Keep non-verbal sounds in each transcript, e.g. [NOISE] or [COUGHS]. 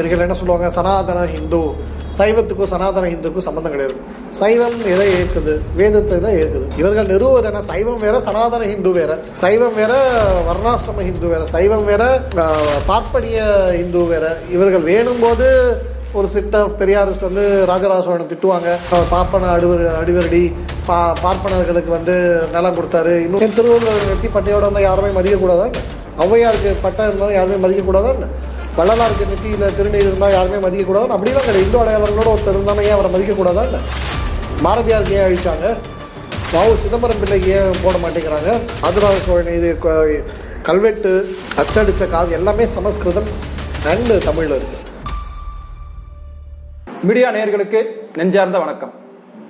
இவர்கள் என்ன சொல்லுவாங்க? சனாதன ஹிந்து சைவத்துக்கும் சனாதன ஹிந்துக்கும் சம்பந்தம் கிடையாது. சைவம் எதை ஏற்குது? வேதத்தை தான் ஏற்குது. இவர்கள் நிறுவுவது என்ன? சைவம் வேற சனாதன ஹிந்து வேற. சைவம் வேற வர்ணாசிரம ஹிந்து வேற. சைவம் வேற பார்ப்பனிய ஹிந்து வேற. இவர்கள் வேணும் போது ஒரு சிட்ட பெரியாரிஸ்ட் வந்து ராஜராஜ சோழனை திட்டுவாங்க பார்ப்பன அடிவர் அடிவரடி பா பார்ப்பனர்களுக்கு வந்து நிலம் கொடுத்தாரு. இன்னும் திருவள்ளுவர் வெட்டி பட்டையோட வந்து யாருமே மதிக்கக்கூடாதா? ஔவையாருக்கு பட்டம் இருந்தால் யாருமே மதிக்கக்கூடாதா? வள்ளலாருக்கு நெத்தியில் திருநீர் இருந்தால் யாருமே மதிக்கக்கூடாது அப்படிலாம் கிடையாது. இந்து அடையாளங்களோட ஒருத்தர் இருந்தாலும் ஏன் அவரை மதிக்கக்கூடாதா இல்லை பாரதியாருக்கு ஏன் அழிச்சாங்க? வாவு சிதம்பரம் பிள்ளைக்கு ஏன் போட மாட்டேங்கிறாங்க? மதுராஜ சோழன் இது கல்வெட்டு அச்சடித்த காது எல்லாமே சமஸ்கிருதம் நல்ல தமிழில் இருக்குது மீடியா நேயர்களுக்கு நெஞ்சார்ந்த வணக்கம்.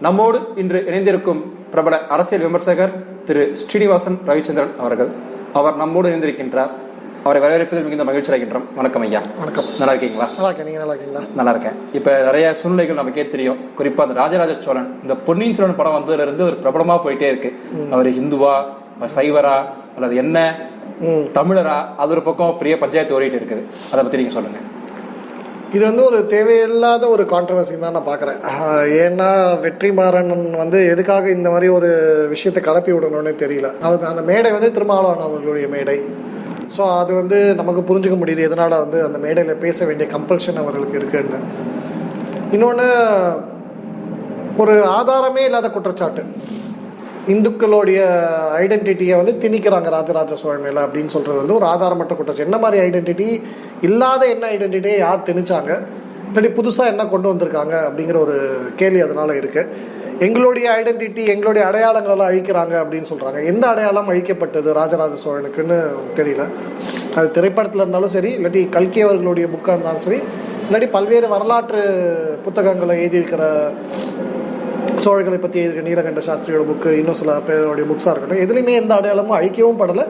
நம்மோடு இன்று இணைந்திருக்கும் பிரபல அரசியல் விமர்சகர் திரு ஸ்ரீனிவாசன் ரவிச்சந்திரன் அவர்கள். அவர் நம்மோடு இணைந்திருக்கின்றார். அவரை வரவேற்பதில் மிகுந்த மகிழ்ச்சி அடைகின்றோம். வணக்கம் ஐயா. வணக்கம். நல்லா இருக்கீங்களா? நல்லா இருக்கேன் நீங்கள் நல்லா இருக்கீங்களா? நல்லா இருக்கேன். இப்ப நிறைய சூழ்நிலைகள் நமக்கே தெரியும் குறிப்பா அந்த ராஜராஜ சோழன் இந்த பொன்னியின் செல்வன் படம் வந்ததுல இருந்து ஒரு பிரபலமா போயிட்டே இருக்கு. அவர் இந்துவா சைவரா அல்லது என்ன? தமிழரா? அது ஒரு பக்கம் பெரிய பஞ்சாயத்து ஓடிட்டு இருக்குது. அதை பத்தி நீங்க சொல்லுங்க. இது வந்து ஒரு தேவையில்லாத ஒரு கான்ட்ரவர்சி தான் நான் பார்க்குறேன். ஏன்னா வெற்றிமாறன் வந்து எதுக்காக இந்த மாதிரி ஒரு விஷயத்தை கலப்பி விடணும்னு தெரியல. அவர் அந்த மேடை வந்து திருமாவளவன் அவர்களுடைய மேடை. ஸோ அது வந்து நமக்கு புரிஞ்சுக்க முடியுது எதனால் வந்து அந்த மேடையில் பேச வேண்டிய கம்பல்ஷன் அவர்களுக்கு இருக்குன்னு. இன்னொன்று ஒரு ஆதாரமே இல்லாத குற்றச்சாட்டு. இந்துக்களுடைய ஐடென்டிட்டியை வந்து திணிக்கிறாங்க ராஜராஜ சோழன் மேலே அப்படின்னு சொல்கிறது வந்து ஒரு ஆதாரமற்ற குற்றச்சாட்டு. என்ன மாதிரி ஐடென்டிட்டி இல்லாத என்ன ஐடென்டிட்டியை யார் திணிச்சாங்க? இல்லாட்டி புதுசாக என்ன கொண்டு வந்திருக்காங்க அப்படிங்கிற ஒரு கேள்வி அதனால் இருக்குது எங்களுடைய ஐடென்டிட்டி எங்களுடைய அடையாளங்கள் எல்லாம் அழிக்கிறாங்க அப்படின்னு சொல்றாங்க. எந்த அடையாளம் அழிக்கப்பட்டது ராஜராஜ சோழனுக்குன்னு தெரியல. அது திரைப்படத்தில் இருந்தாலும் சரி இல்லாட்டி கல்கி அவர்களுடைய புக்காக இருந்தாலும் சரி இல்லாட்டி பல்வேறு வரலாற்று புத்தகங்களை எழுதியிருக்கிற சோழர்களை பற்றி எழுதியிருக்க நீலகண்ட சாஸ்திரியோட புக்கு இன்னும் சில பேருடைய புக்ஸாக இருக்கட்டும் எதுலையுமே எந்த அடையாளமும் அழிக்கவும் படலை.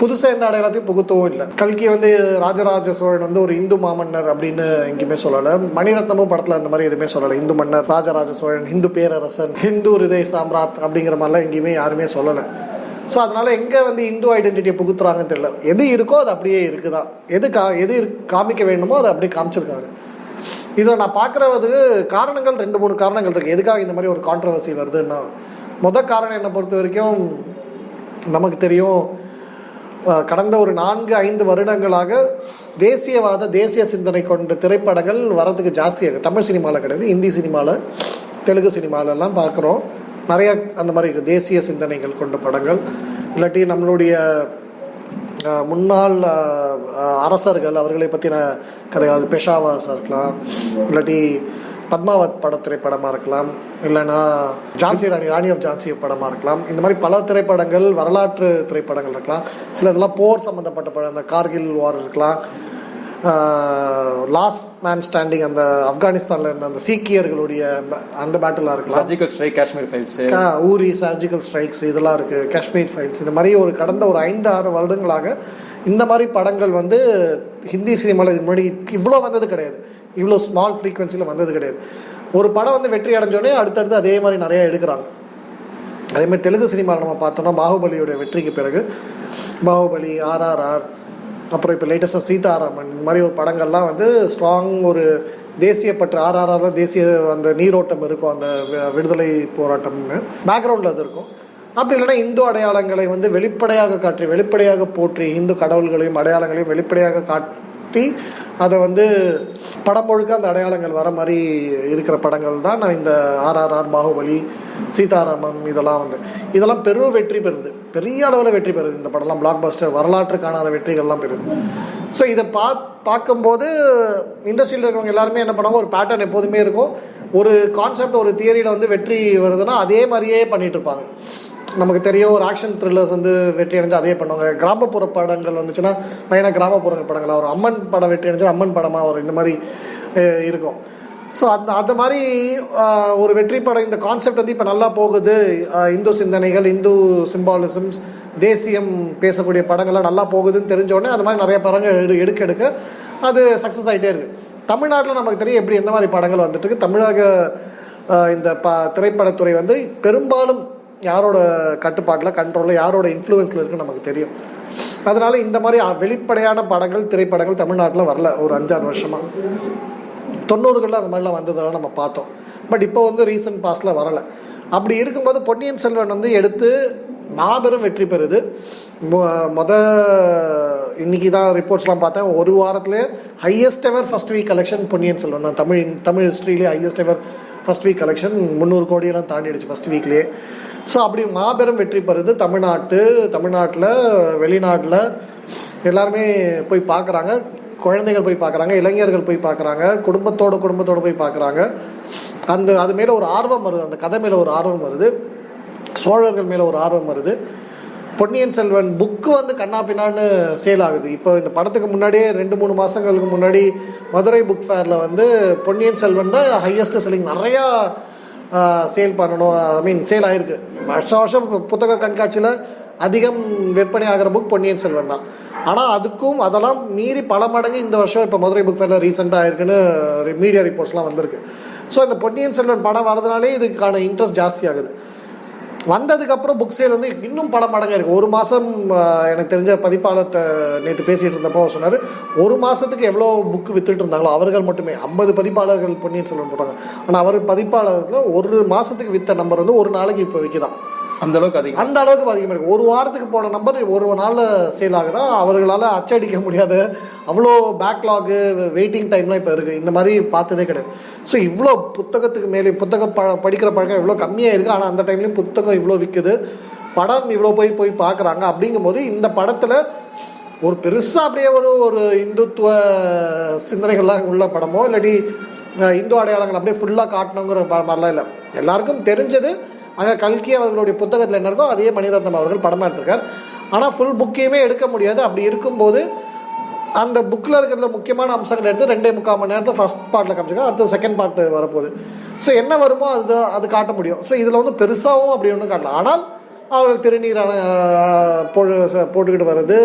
புதுசாக எந்த அடையாளத்தையும் புகுத்தவும் இல்லை. கல்கி வந்து ராஜராஜ சோழன் வந்து ஒரு இந்து மாமன்னர் அப்படின்னு எங்கேயுமே சொல்லலை. மணிரத்னமும் படத்தில் அந்த மாதிரி எதுவுமே சொல்லலை. இந்து மன்னர் ராஜராஜ சோழன் ஹிந்து பேரரசன் ஹிந்து ஹிருதய சாம்ராத் அப்படிங்கிற மாதிரிலாம் எங்கேயுமே யாருமே சொல்லலை. ஸோ அதனால எங்கே வந்து இந்து ஐடென்டிட்டியை புகுத்துறாங்கன்னு தெரியல. எது இருக்கோ அது அப்படியே இருக்குதா? எது கா எது காமிக்க வேண்டுமோ அதை அப்படியே காமிச்சிருக்காங்க. இதில் நான் பார்க்குறது காரணங்கள் ரெண்டு மூணு காரணங்கள் இருக்குது எதுக்காக இந்த மாதிரி ஒரு கான்ட்ரவர்சி வருதுன்னா முத காரணம் என்னை பொறுத்த வரைக்கும் நமக்கு தெரியும் கடந்த ஒரு நான்கு ஐந்து வருடங்களாக தேசியவாத தேசிய சிந்தனை கொண்ட திரைப்படங்கள் வரதுக்கு ஜாஸ்தியாக தமிழ் சினிமாவில் கிடையாது இந்தி சினிமாவில் தெலுங்கு சினிமாவிலலாம் பார்க்குறோம். நிறைய அந்த மாதிரி இருக்குது தேசிய சிந்தனைகள் கொண்ட படங்கள். இல்லாட்டி நம்மளுடைய முன்னாள் அரசர்கள் அவர்களை பற்றின கதை அது பெஷாவாஸாக இருக்கலாம். இல்லாட்டி பத்மாவத் பட திரைப்படமாக இருக்கலாம் இல்லைன்னா ஜான்சி ராணி ராணி ஆஃப் ஜான்சி படமாக இருக்கலாம். இந்த மாதிரி பல திரைப்படங்கள் வரலாற்று திரைப்படங்கள் இருக்கலாம். சில இதெல்லாம் போர் சம்மந்தப்பட்ட படம் அந்த கார்கில் வார் இருக்கலாம். லாஸ்ட் மேன் ஸ்டாண்டிங் அந்த ஆப்கானிஸ்தானில் இருந்த அந்த சீக்கியர்களுடைய அந்த பேட்டிலாக இருக்கலாம். Surgical strike Kashmir files Uri surgical strikes இதெல்லாம் இருக்கு. காஷ்மீர் ஃபைல்ஸ் இந்த மாதிரி ஒரு கடந்த ஒரு ஐந்து ஆறு வருடங்களாக இந்த மாதிரி படங்கள் வந்து ஹிந்தி சினிமாவில் முன்னாடி இவ்வளோ வந்தது கிடையாது. இவ்வளோ ஸ்மால் ஃப்ரீக்வன்சியில் வந்தது கிடையாது. ஒரு படம் வந்து வெற்றி அடைஞ்சோடனே அடுத்தடுத்து அதே மாதிரி நிறைய எடுக்கிறாங்க. அதே மாதிரி தெலுங்கு சினிமாவில் நம்ம பார்த்தோம்னா பாகுபலியோட வெற்றிக்கு பிறகு பாகுபலி ஆர்ஆர்ஆர் அப்புறம் இப்போ லேட்டஸ்ட்டாக சீதாராமன் இந்த மாதிரி ஒரு படங்கள்லாம் வந்து ஸ்ட்ராங் ஒரு தேசிய பற்று ஆர்ஆர்ஆர் தேசிய அந்த நீரோட்டம் இருக்கும் அந்த விடுதலை போராட்டம்னு பேக்ரவுண்டில் அது இருக்கும். அப்படி இல்லைன்னா இந்து அடையாளங்களை வந்து வெளிப்படையாக காட்டி வெளிப்படையாக போற்றி இந்து கடவுள்களையும் அடையாளங்களையும் வெளிப்படையாக காட்டி அதை வந்து படம் முழுக்க அந்த அடையாளங்கள் வர மாதிரி இருக்கிற படங்கள் தான் நான் இந்த ஆர்ஆர்ஆர் பாகுபலி சீதாராமன் இதெல்லாம் வந்து. இதெல்லாம் பெரும் வெற்றி பெறுது. பெரிய அளவில் வெற்றி பெறுது இந்த படம்லாம். பிளாக் பஸ்டர் வரலாற்று காணாத வெற்றிகள்லாம் பெறுது. ஸோ இதை பா பார்க்கும்போது இண்டஸ்ட்ரியில் இருக்கிறவங்க எல்லாருமே என்ன பண்ணுவாங்க ஒரு பேட்டர்ன் எப்போதுமே இருக்கும். ஒரு கான்செப்ட் ஒரு தியரியில் வந்து வெற்றி வருதுன்னா அதே மாதிரியே பண்ணிட்டு இருப்பாங்க. நமக்கு தெரியும் ஒரு ஆக்ஷன் த்ரில்லர்ஸ் வந்து வெற்றி அடைஞ்சு அதே பண்ணுவாங்க. கிராமப்புற படங்கள் வந்துச்சுன்னா மெயினாக கிராமப்புற படங்களாக ஒரு அம்மன் படம் வெற்றி அடைஞ்சு அம்மன் படமாக வரும். இந்த மாதிரி இருக்கும். ஸோ அந்த அந்த மாதிரி ஒரு வெற்றி படம் இந்த கான்செப்ட் வந்து இப்போ நல்லா போகுது. இந்து சிந்தனைகள் இந்து சிம்பாலிசம்ஸ் தேசியம் பேசக்கூடிய படங்கள்லாம் நல்லா போகுதுன்னு தெரிஞ்சோடனே அந்த அது மாதிரி நிறைய படங்கள் எடு எடுக்க எடுக்க அது சக்ஸஸ் ஆகிட்டே இருக்குது தமிழ்நாட்டில் நமக்கு தெரியும் எப்படி எந்த மாதிரி படங்கள் வந்துட்டுருக்கு தமிழக இந்த ப திரைப்படத்துறை வந்து பெரும்பாலும் யாரோட கட்டுப்பாட்டில் கண்ட்ரோலில் யாரோட இன்ஃப்ளூயன்ஸில் இருக்குன்னு நமக்கு தெரியும். அதனால் இந்த மாதிரி வெளிப்படையான படங்கள் திரைப்படங்கள் தமிழ்நாட்டில் வரல ஒரு அஞ்சாறு வருஷமாக தொண்ணூறுகளில் அந்த மாதிரிலாம் வந்ததெல்லாம் நம்ம பார்த்தோம். பட் இப்போ வந்து ரீசன்ட் பாஸ்டில் வரலை. அப்படி இருக்கும்போது பொன்னியின் செல்வன் வந்து எடுத்து மாபெரும் வெற்றி பெறுது. மொ- மொத இன்னைக்கு தான் ரிப்போர்ட்ஸ்லாம் பார்த்தேன். ஒரு வாரத்திலே highest ever first week collection Ponniyin Selvan தான். Tamil Tamil ஹிஸ்ட்ரியிலே highest ever first week collection முந்நூறு கோடியெல்லாம் தாண்டிடுச்சு ஃபர்ஸ்ட் வீக்லேயே ஸோ அப்படி மாபெரும் வெற்றி பெறுது. தமிழ்நாட்டு தமிழ்நாட்டில் வெளிநாட்டில் எல்லாருமே போய் பார்க்குறாங்க. குழந்தைகள் போய் பார்க்குறாங்க இளைஞர்கள் போய் பார்க்குறாங்க குடும்பத்தோட குடும்பத்தோடு போய் பார்க்குறாங்க. அந்த அது மேலே ஒரு ஆர்வம் வருது அந்த கதை மேலே ஒரு ஆர்வம் வருது. சோழர்கள் மேலே ஒரு ஆர்வம் வருது. பொன்னியின் செல்வன் புக்கு வந்து கண்ணா பின்னான்னு சேல் ஆகுது. இப்போ இந்த படத்துக்கு முன்னாடியே ரெண்டு மூணு மாதங்களுக்கு முன்னாடி மதுரை புக் ஃபேரில் வந்து பொன்னியின் செல்வன் தான் ஹையஸ்ட் செல்லிங் நிறையா சேல் பண்ணணும். ஐ மீன் சேல் ஆயிருக்கு. வருஷம் வருஷம் புத்தக கண்காட்சியில் அதிகம் விற்பனை ஆகிற புக் பொன்னியின் செல்வன் தான். ஆனால் அதுக்கும் அதெல்லாம் மீறி பல மடங்கு இந்த வருஷம் இப்போ மதுரை புக் ஃபேரில் ரீசெண்டாக ஆயிருக்குன்னு மீடியா ரிப்போர்ட்ஸ்லாம் வந்திருக்கு. ஸோ இந்த பொன்னியின் செல்வன் படம் வரதுனாலே இதுக்கான இன்ட்ரெஸ்ட் ஜாஸ்தி ஆகுது. வந்ததுக்கப்புறம் புக் சேல் வந்து இன்னும் பல மடங்கு இருக்குது ஒரு மாதம் எனக்கு தெரிஞ்ச பதிப்பாளர்கிட்ட நேற்று பேசிகிட்டு இருந்தப்போ சொன்னார் ஒரு மாதத்துக்கு எவ்வளோ புக் வித்துட்டு இருந்தாங்களோ அவர்கள் மட்டுமே. ஐம்பது பதிப்பாளர்கள் பொன்னியின் செல்வன் போட்டாங்க. ஆனால் அவர் பதிப்பாளர்கள் ஒரு மாதத்துக்கு விற்ற நம்பர் வந்து ஒரு நாளைக்கு இப்போ விற்கிதான் அந்த அளவுக்கு அதிகம் அந்த அளவுக்கு அதிகமாக இருக்கும் ஒரு வாரத்துக்கு போன நம்பர் ஒரு நாளில் சேல் ஆகுதா? அவர்களால் அச்சடிக்க முடியாது. அவ்வளோ பேக்லாகு வெயிட்டிங் டைம்லாம் இப்போ இருக்குது இந்த மாதிரி பார்த்ததே கிடையாது. ஸோ இவ்வளோ புத்தகத்துக்கு மேலே புத்தகம் ப படிக்கிற பழக்கம் இவ்வளோ கம்மியாக இருக்குது ஆனால் அந்த டைம்லேயும் புத்தகம் இவ்வளோ விற்குது படம் இவ்வளோ போய் போய் பார்க்குறாங்க. அப்படிங்கும்போது இந்த படத்தில் ஒரு பெருசாக அப்படியே ஒரு ஒரு இந்துத்துவ சிந்தனைகள்லாம் உள்ள படமோ இல்லாட்டி இந்து அடையாளங்கள் அப்படியே ஃபுல்லாக காட்டணுங்கிற மாதிரிலாம் இல்லை. எல்லாருக்கும் தெரிஞ்சது அங்கே கல்கி அவர்களுடைய புத்தகத்தில் என்ன இருக்கோ அதே மணிரத்னம் அவர்கள் படமாக எடுத்திருக்கார். ஆனால் ஃபுல் புக்கையுமே எடுக்க முடியாது. அப்படி இருக்கும்போது அந்த புக்கில் இருக்கிற முக்கியமான அம்சங்கள் எடுத்து ரெண்டே முக்கால் மணி நேரத்தில் ஃபஸ்ட் பார்ட்டில் காமிச்சிருக்காங்க அடுத்து செகண்ட் பார்ட் வரப்போகுது. ஸோ என்ன வருமோ அது அது காட்ட முடியும். ஸோ இதில் வந்து பெருசாகவும் அப்படி ஒன்றும் காட்டல. ஆனால் அவர்கள் திருநீரான போட்டுக்கிட்டு வர்றது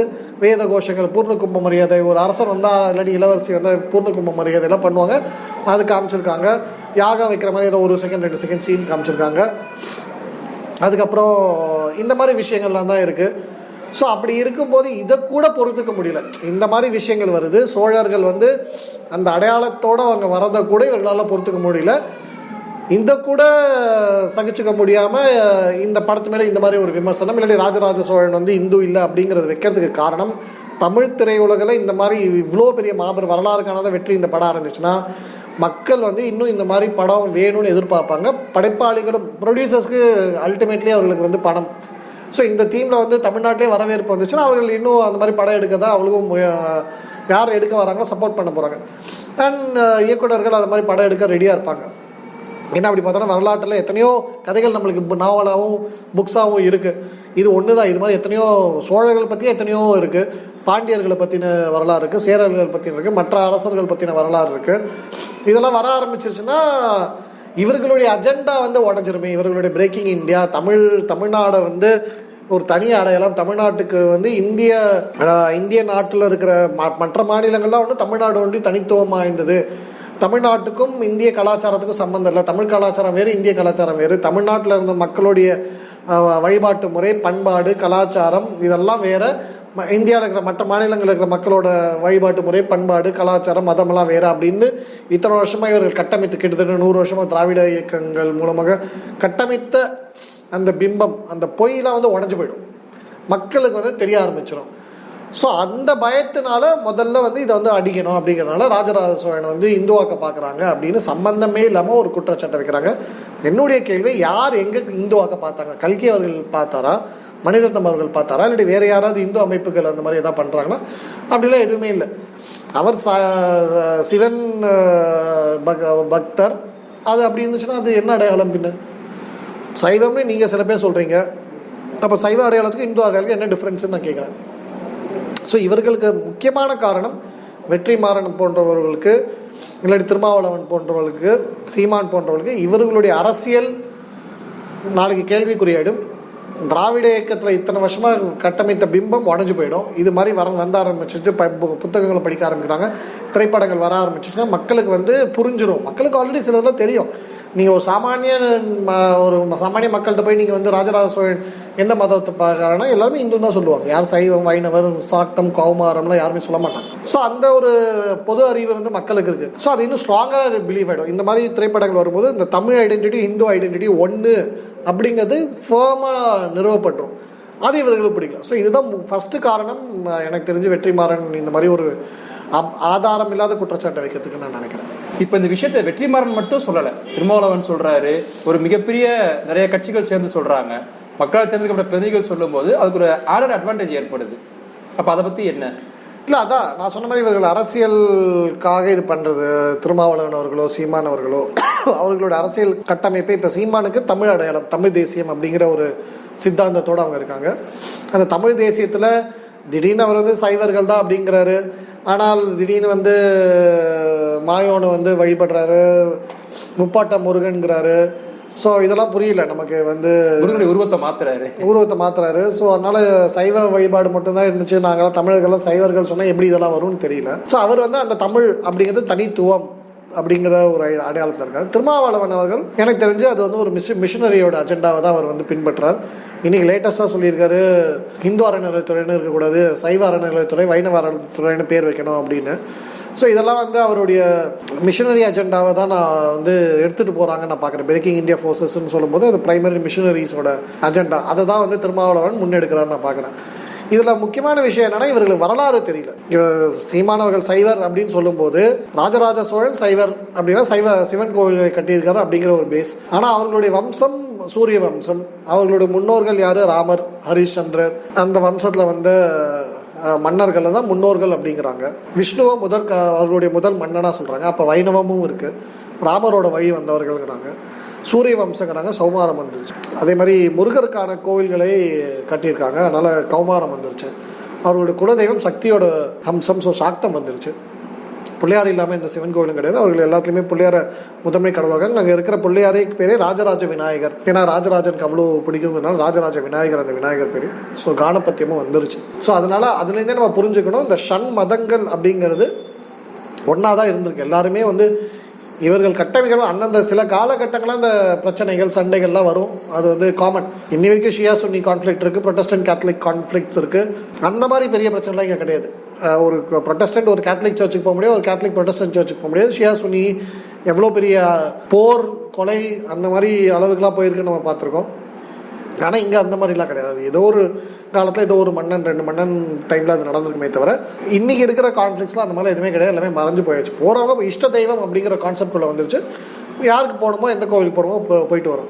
வேத கோஷங்கள் பூர்ண கும்ப மரியாதை ஒரு அரசன் வந்தால் இல்லாட்டி இளவரசி வந்தால் பூர்ண கும்ப மரியாதையெல்லாம் பண்ணுவாங்க. அது காமிச்சிருக்காங்க. யாகம் வைக்கிற மாதிரி ஏதோ ஒரு செகண்ட் ரெண்டு செகண்ட் சீன் காமிச்சிருக்காங்க. அதுக்கப்புறம் இந்த மாதிரி விஷயங்கள்லாம் தான் இருக்குது ஸோ அப்படி இருக்கும்போது இதை கூட பொறுத்துக்க முடியல. இந்த மாதிரி விஷயங்கள் வருது. சோழர்கள் வந்து அந்த அடையாளத்தோடு அவங்க வரதை கூட இவர்களால் பொறுத்துக்க முடியல. இந்த கூட சகிச்சுக்க முடியாமல் இந்த படத்து மேலே இந்த மாதிரி ஒரு விமர்சனம் இல்லாட்டி ராஜராஜ சோழன் வந்து இந்து இல்லை அப்படிங்கிறது வைக்கிறதுக்கு காரணம் தமிழ் திரையுலகில் இந்த மாதிரி இவ்வளோ பெரிய மாபெரும் வரலாறு காணாத வெற்றி இந்த படம் ஆரம்பிச்சுன்னா மக்கள் வந்து இன்னும் இந்த மாதிரி படம் வேணும்னு எதிர்பார்ப்பாங்க. படைப்பாளிகளும் ப்ரொடியூசர்ஸ்க்கு அல்டிமேட்லி அவர்களுக்கு வந்து படம் ஸோ இந்த தீமில் வந்து தமிழ்நாட்டிலே வரவேற்பு வந்துச்சுன்னா அவர்கள் இன்னும் அந்த மாதிரி படம் எடுக்க தான் அவங்களுக்கும் யார் எடுக்க வராங்களோ சப்போர்ட் பண்ண போகிறாங்க அண்ட் இயக்குனர்கள் அந்த மாதிரி படம் எடுக்க ரெடியாக இருப்பாங்க. ஏன்னா அப்படி பார்த்தோன்னா வரலாற்றில் எத்தனையோ கதைகள் நம்மளுக்கு நாவலாகவும் புக்ஸாகவும் இருக்குது இது ஒன்று தான் இது மாதிரி எத்தனையோ சோழர்கள் பற்றி எத்தனையோ இருக்குது பாண்டியர்களை பற்றின வரலாறு இருக்குது சேரர்கள் பற்றின இருக்குது மற்ற அரசர்கள் பற்றின வரலாறு இருக்குது இதெல்லாம் வர ஆரம்பிச்சிருச்சுன்னா இவர்களுடைய அஜெண்டா வந்து உடஞ்சிருமே. இவர்களுடைய பிரேக்கிங் இந்தியா தமிழ் தமிழ்நாடை வந்து ஒரு தனி அடையாளம். தமிழ்நாட்டுக்கு வந்து இந்திய இந்திய நாட்டில் இருக்கிற மற்ற மாநிலங்கள்லாம் வந்து தமிழ்நாடு ஒன்றி தனித்துவம் வாய்ந்தது தமிழ்நாட்டுக்கும் இந்திய கலாச்சாரத்துக்கும் சம்மந்தம் இல்லை. தமிழ் கலாச்சாரம் வேறு இந்திய கலாச்சாரம் வேறு. தமிழ்நாட்டில் இருந்த மக்களுடைய வழிபாட்டு முறை பண்பாடு கலாச்சாரம் இதெல்லாம் வேற. இந்தியாவில் இருக்கிற மற்ற மாநிலங்களில் இருக்கிற மக்களோட வழிபாட்டு முறை பண்பாடு கலாச்சாரம் மதமெல்லாம் வேறு அப்படின்னு இத்தனை வருஷமா இவர்கள் கட்டமைத்து கிட்டத்தட்ட நூறு வருஷமாக திராவிட இயக்கங்கள் மூலமாக கட்டமைத்த அந்த பிம்பம் அந்த பொய்லாம் வந்து உடஞ்சு போயிடும். மக்களுக்கு வந்து தெரிய ஆரம்பிச்சிடும் ஸோ அந்த பயத்தினால முதல்ல வந்து இதை வந்து அடிக்கணும் அப்படிங்கிறனால ராஜராஜ சோழனை வந்து இந்துவாக்க பார்க்குறாங்க அப்படின்னு சம்பந்தமே இல்லாமல் ஒரு குற்றச்சாட்டை வைக்கிறாங்க. என்னுடைய கேள்வி யார் எங்கே இந்துவாக்க பார்த்தாங்க? கல்கி அவர்கள் பார்த்தாரா? மணிரத்னம் அவர்கள் பார்த்தாரா? இல்லாட்டி வேற யாராவது இந்து அமைப்புகள் அந்த மாதிரி எதாவது பண்ணுறாங்கன்னா அப்படிலாம் எதுவுமே இல்லை. அவர் சிவன் பக- பக்தர். அது அப்படி இருந்துச்சுன்னா அது என்ன அடையாளம் பின்ன? சைவம்னு நீங்கள் சில பேர் சொல்கிறீங்க அப்போ சைவ அடையாளத்துக்கு இந்து அடையாளத்துக்கு என்ன டிஃப்ரென்ஸ்னு நான் கேட்குறேன். ஸோ இவர்களுக்கு முக்கியமான காரணம் வெற்றிமாறன் போன்றவர்களுக்கு இல்லாட்டி திருமாவளவன் போன்றவர்களுக்கு சீமான் போன்றவர்களுக்கு இவர்களுடைய அரசியல் நாளைக்கு கேள்விக்குறியாயிடும். திராவிட இயக்கத்தில் இத்தனை வருஷமாக கட்டமைத்த பிம்பம் உடஞ்சு போயிடும். இது மாதிரி வர வந்த ஆரம்பிச்சிச்சு ப பு- புத்தகங்களை படிக்க ஆரம்பிக்கிறாங்க. திரைப்படங்கள் வர ஆரம்பிச்சிச்சுன்னா மக்களுக்கு வந்து புரிஞ்சிடும் மக்களுக்கு ஆல்ரெடி சிலதெல்லாம் தெரியும். நீங்கள் ஒரு சாமானிய ம- ஒரு சாமானிய மக்கள்கிட்ட போய் நீங்கள் வந்து ராஜராஜ சோழன் எந்த மதத்தை பார்க்கறாங்கன்னா எல்லாருமே இந்து தான் சொல்லுவாங்க. யார் சைவம் வைணவர் சாக்தம் கௌமாரம்லாம் யாருமே சொல்ல மாட்டாங்க. ஸோ அந்த ஒரு பொது அறிவு வந்து மக்களுக்கு இருக்குது ஸோ அது இன்னும் ஸ்ட்ராங்காக பிலீவ் ஆகிடும் இந்த மாதிரி திரைப்படங்கள் வரும்போது இந்த தமிழ் ஐடென்டிட்டி இந்து ஐடென்டிட்டி ஒன்று அப்படிங்கிறது ஃபேமாக நிறுவப்பட்டுரும். அது இவர்களுக்கு பிடிக்கல ஸோ இதுதான் ஃபஸ்ட்டு காரணம். எனக்கு தெரிஞ்சு வெற்றிமாறன் இந்த மாதிரி ஒரு அப்- ஆதாரம் இல்லாத குற்றச்சாட்டை வைக்கிறதுக்கு நான் நினைக்கிறேன். இப்போ இந்த விஷயத்தை வெற்றிமாறன் மட்டும் சொல்லலை. திருமாவளவன் சொல்கிறாரு ஒரு மிகப்பெரிய நிறைய கட்சிகள் சேர்ந்து சொல்கிறாங்க மக்களால் தேர்ந்தெடுக்கப்பட்ட பிரதிநிதிகள் சொல்லும்போது அதுக்கு ஒரு ஆடட் அட்வான்டேஜ் ஏற்படுது. அப்போ அதை பற்றி என்ன? இல்லை அதான் நான் சொன்ன மாதிரி இவர்கள் அரசியலுக்காக இது பண்ணுறது திருமாவளவன் அவர்களோ சீமான் அவர்களோ [COUGHS] அவர்களோட அரசியல் கட்டமைப்பை இப்போ சீமானுக்கு தமிழ் அடையாளம் தமிழ் தேசியம் அப்படிங்கிற ஒரு சித்தாந்தத்தோடு அவங்க இருக்காங்க. அந்த தமிழ் தேசியத்தில் திடீர்னு அவர் வந்து சைவர்கள் தான் அப்படிங்கிறாரு. ஆனால் திடீர்னு வந்து மாயோனை வந்து வழிபடுறாரு. முப்பாட்ட முருகன்கிறாரு. ஸோ இதெல்லாம் புரியல. நமக்கு வந்து முருகனுடைய உருவத்தை மாத்துறாரு. உருவத்தை மாத்துறாரு. ஸோ அதனால சைவ வழிபாடு மட்டும்தான் இருந்துச்சு. நாங்களாம் தமிழர்கள்லாம் சைவர்கள் சொன்னால் எப்படி இதெல்லாம் வரும்னு தெரியல. ஸோ அவர் வந்து அந்த தமிழ் அப்படிங்கிறது தனித்துவம் அப்படிங்கிற ஒரு அடை- அடையாளத்தில் இருக்காரு. திருமாவளவன் அவர்கள் எனக்கு தெரிஞ்சு அது வந்து ஒரு மிஷ் மிஷனரியோட அஜெண்டாவை தான் அவர் வந்து பின்பற்றார். இன்னைக்கு லேட்டஸ்டாக சொல்லியிருக்காரு இந்து அறநிலையத்துறைன்னு இருக்கக்கூடாது சைவ அறநிலையத்துறை வைணவ அறநிலையத்துறைன்னு பேர் வைக்கணும் அப்படின்னு. ஸோ இதெல்லாம் வந்து அவருடைய மிஷனரி அஜெண்டாவை தான் நான் வந்து எடுத்துகிட்டு போகிறாங்கன்னு நான் பார்க்குறேன். பிரேக்கிங் இந்தியா ஃபோர்ஸஸ்னு சொல்லும்போது அது பிரைமரி மிஷனரிஸோட அஜெண்டா அதை தான் வந்து திருமாவளவன் முன்னெடுக்கிறான்னு நான் பார்க்குறேன். இதில் முக்கியமான விஷயம் என்னென்னா இவர்களுக்கு வரலாறு தெரியல. இவர் சீமானவர்கள் சைவர் அப்படின்னு சொல்லும்போது ராஜராஜ சோழன் சைவர் அப்படின்னா சைவ சிவன் கோவிலை கட்டியிருக்காரு அப்படிங்கிற ஒரு பேஸ் ஆனால் அவர்களுடைய வம்சம் சூரிய வம்சம். அவர்களுடைய முன்னோர்கள் யார்? ராமர் ஹரிஷ்சந்திரர் அந்த வம்சத்தில் வந்து மன்னர்கள் தான் முன்னோர்கள் அப்படிங்கிறாங்க. விஷ்ணுவை முதல் அவர்களுடைய முதல் மன்னனாக சொல்கிறாங்க அப்போ வைணவமும் இருக்குது ராமரோட வழி வந்தவர்கள்ங்கிறாங்க. சூரிய வம்சங்கிறாங்க சௌமாரம் வந்துருச்சு. அதே மாதிரி முருகருக்கான கோவில்களை கட்டியிருக்காங்க. அதனால் கௌமாரம் வந்துருச்சு. அவருடைய குலதெய்வம் சக்தியோட அம்சம் ஸோ சாக்தம் வந்துருச்சு. பிள்ளையார் இல்லாமல் இந்த சிவன் கோவிலும் கிடையாது. அவர்கள் எல்லாத்துலேயுமே பிள்ளையார முதன்மை கடவுளாக நாங்கள் இருக்கிற பிள்ளையாரே பேரே ராஜராஜ விநாயகர். ஏன்னா ராஜராஜனுக்கு அவ்வளோ பிடிக்குங்கிறனால ராஜராஜ விநாயகர் அந்த விநாயகர் பேர். ஸோ கானபத்தியமும் வந்துருச்சு. ஸோ அதனால் அதுலேருந்தே நம்ம புரிஞ்சுக்கணும் இந்த ஷண் மதங்கள் அப்படிங்கிறது ஒன்றா தான் இருந்திருக்கு. எல்லாருமே வந்து இவர்கள் கட்டமைகள் அந்தந்த சில காலகட்டங்களில் அந்த பிரச்சனைகள் சண்டைகள்லாம் வரும். அது வந்து காமன் இன்னி வரைக்கும் ஷியா சுன்னி கான்ஃப்ளிக்ட் இருக்குது ப்ரொட்டஸ்டன்ட் கேத்தலிக் கான்ஃப்ளிக்ஸ் இருக்குது அந்த மாதிரி பெரிய பிரச்சனைலாம் இங்கே கிடையாது. ஒரு ப்ரொட்டஸ்டன்ட் ஒரு கேத்தலிக் சர்ச்சுக்கு போக முடியாது ஒரு கேத்தலிக் ப்ரொட்டஸ்டன்ட் சர்ச்சுக்கு போக முடியாது. ஷியா சுனி எவ்வளோ பெரிய போர் கொலை அந்த மாதிரி அளவுக்குலாம் போயிருக்குன்னு நம்ம பார்த்துருக்கோம். ஆனால் இங்கே அந்த மாதிரிலாம் கிடையாது. ஏதோ ஒரு காலத்தில் ஏதோ ஒரு மன்னன் ரெண்டு மன்னன் டைமில் அது நடந்திருக்குமே தவிர இன்றைக்கி இருக்கிற கான்ஃப்ளிக்ஸ்லாம் அந்த மாதிரி எதுவுமே கிடையாது. எல்லாமே மறைஞ்சு போயிடுச்சு போகிறவங்க இஷ்ட தெய்வம் அப்படிங்கிற கான்செப்ட்குள்ளே வந்துருச்சு. யாருக்கு போகணுமோ எந்த கோவிலுக்கு போகணுமோ போ- போயிட்டு வரும்.